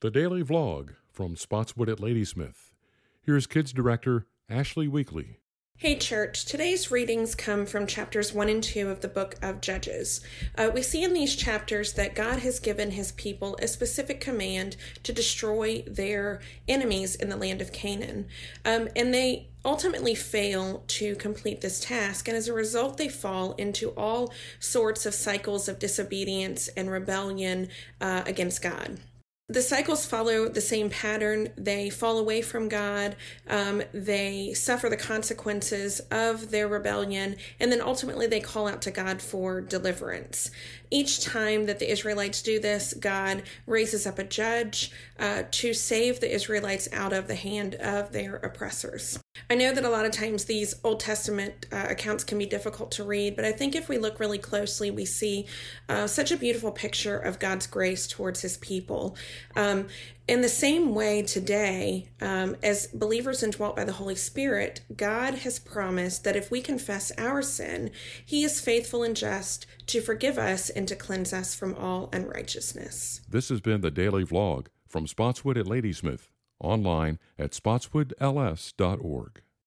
The Daily Vlog from Spotswood at Ladysmith. Here's Kids Director Ashley Weekly. Hey, church. Today's readings come from chapters 1 and 2 of the book of Judges. Uh, we see in these chapters that God has given his people a specific command to destroy their enemies in the land of Canaan. Um, and they ultimately fail to complete this task, and as a result, they fall into all sorts of cycles of disobedience and rebellion uh, against God the cycles follow the same pattern. They fall away from God, um, they suffer the consequences of their rebellion, and then ultimately they call out to God for deliverance. Each time that the Israelites do this, God raises up a judge uh, to save the Israelites out of the hand of their oppressors. I know that a lot of times these Old Testament uh, accounts can be difficult to read, but I think if we look really closely, we see uh, such a beautiful picture of God's grace towards his people. Um, in the same way, today, um, as believers indwelt by the Holy Spirit, God has promised that if we confess our sin, He is faithful and just to forgive us and to cleanse us from all unrighteousness. This has been the Daily Vlog from Spotswood at Ladysmith, online at spotswoodls.org.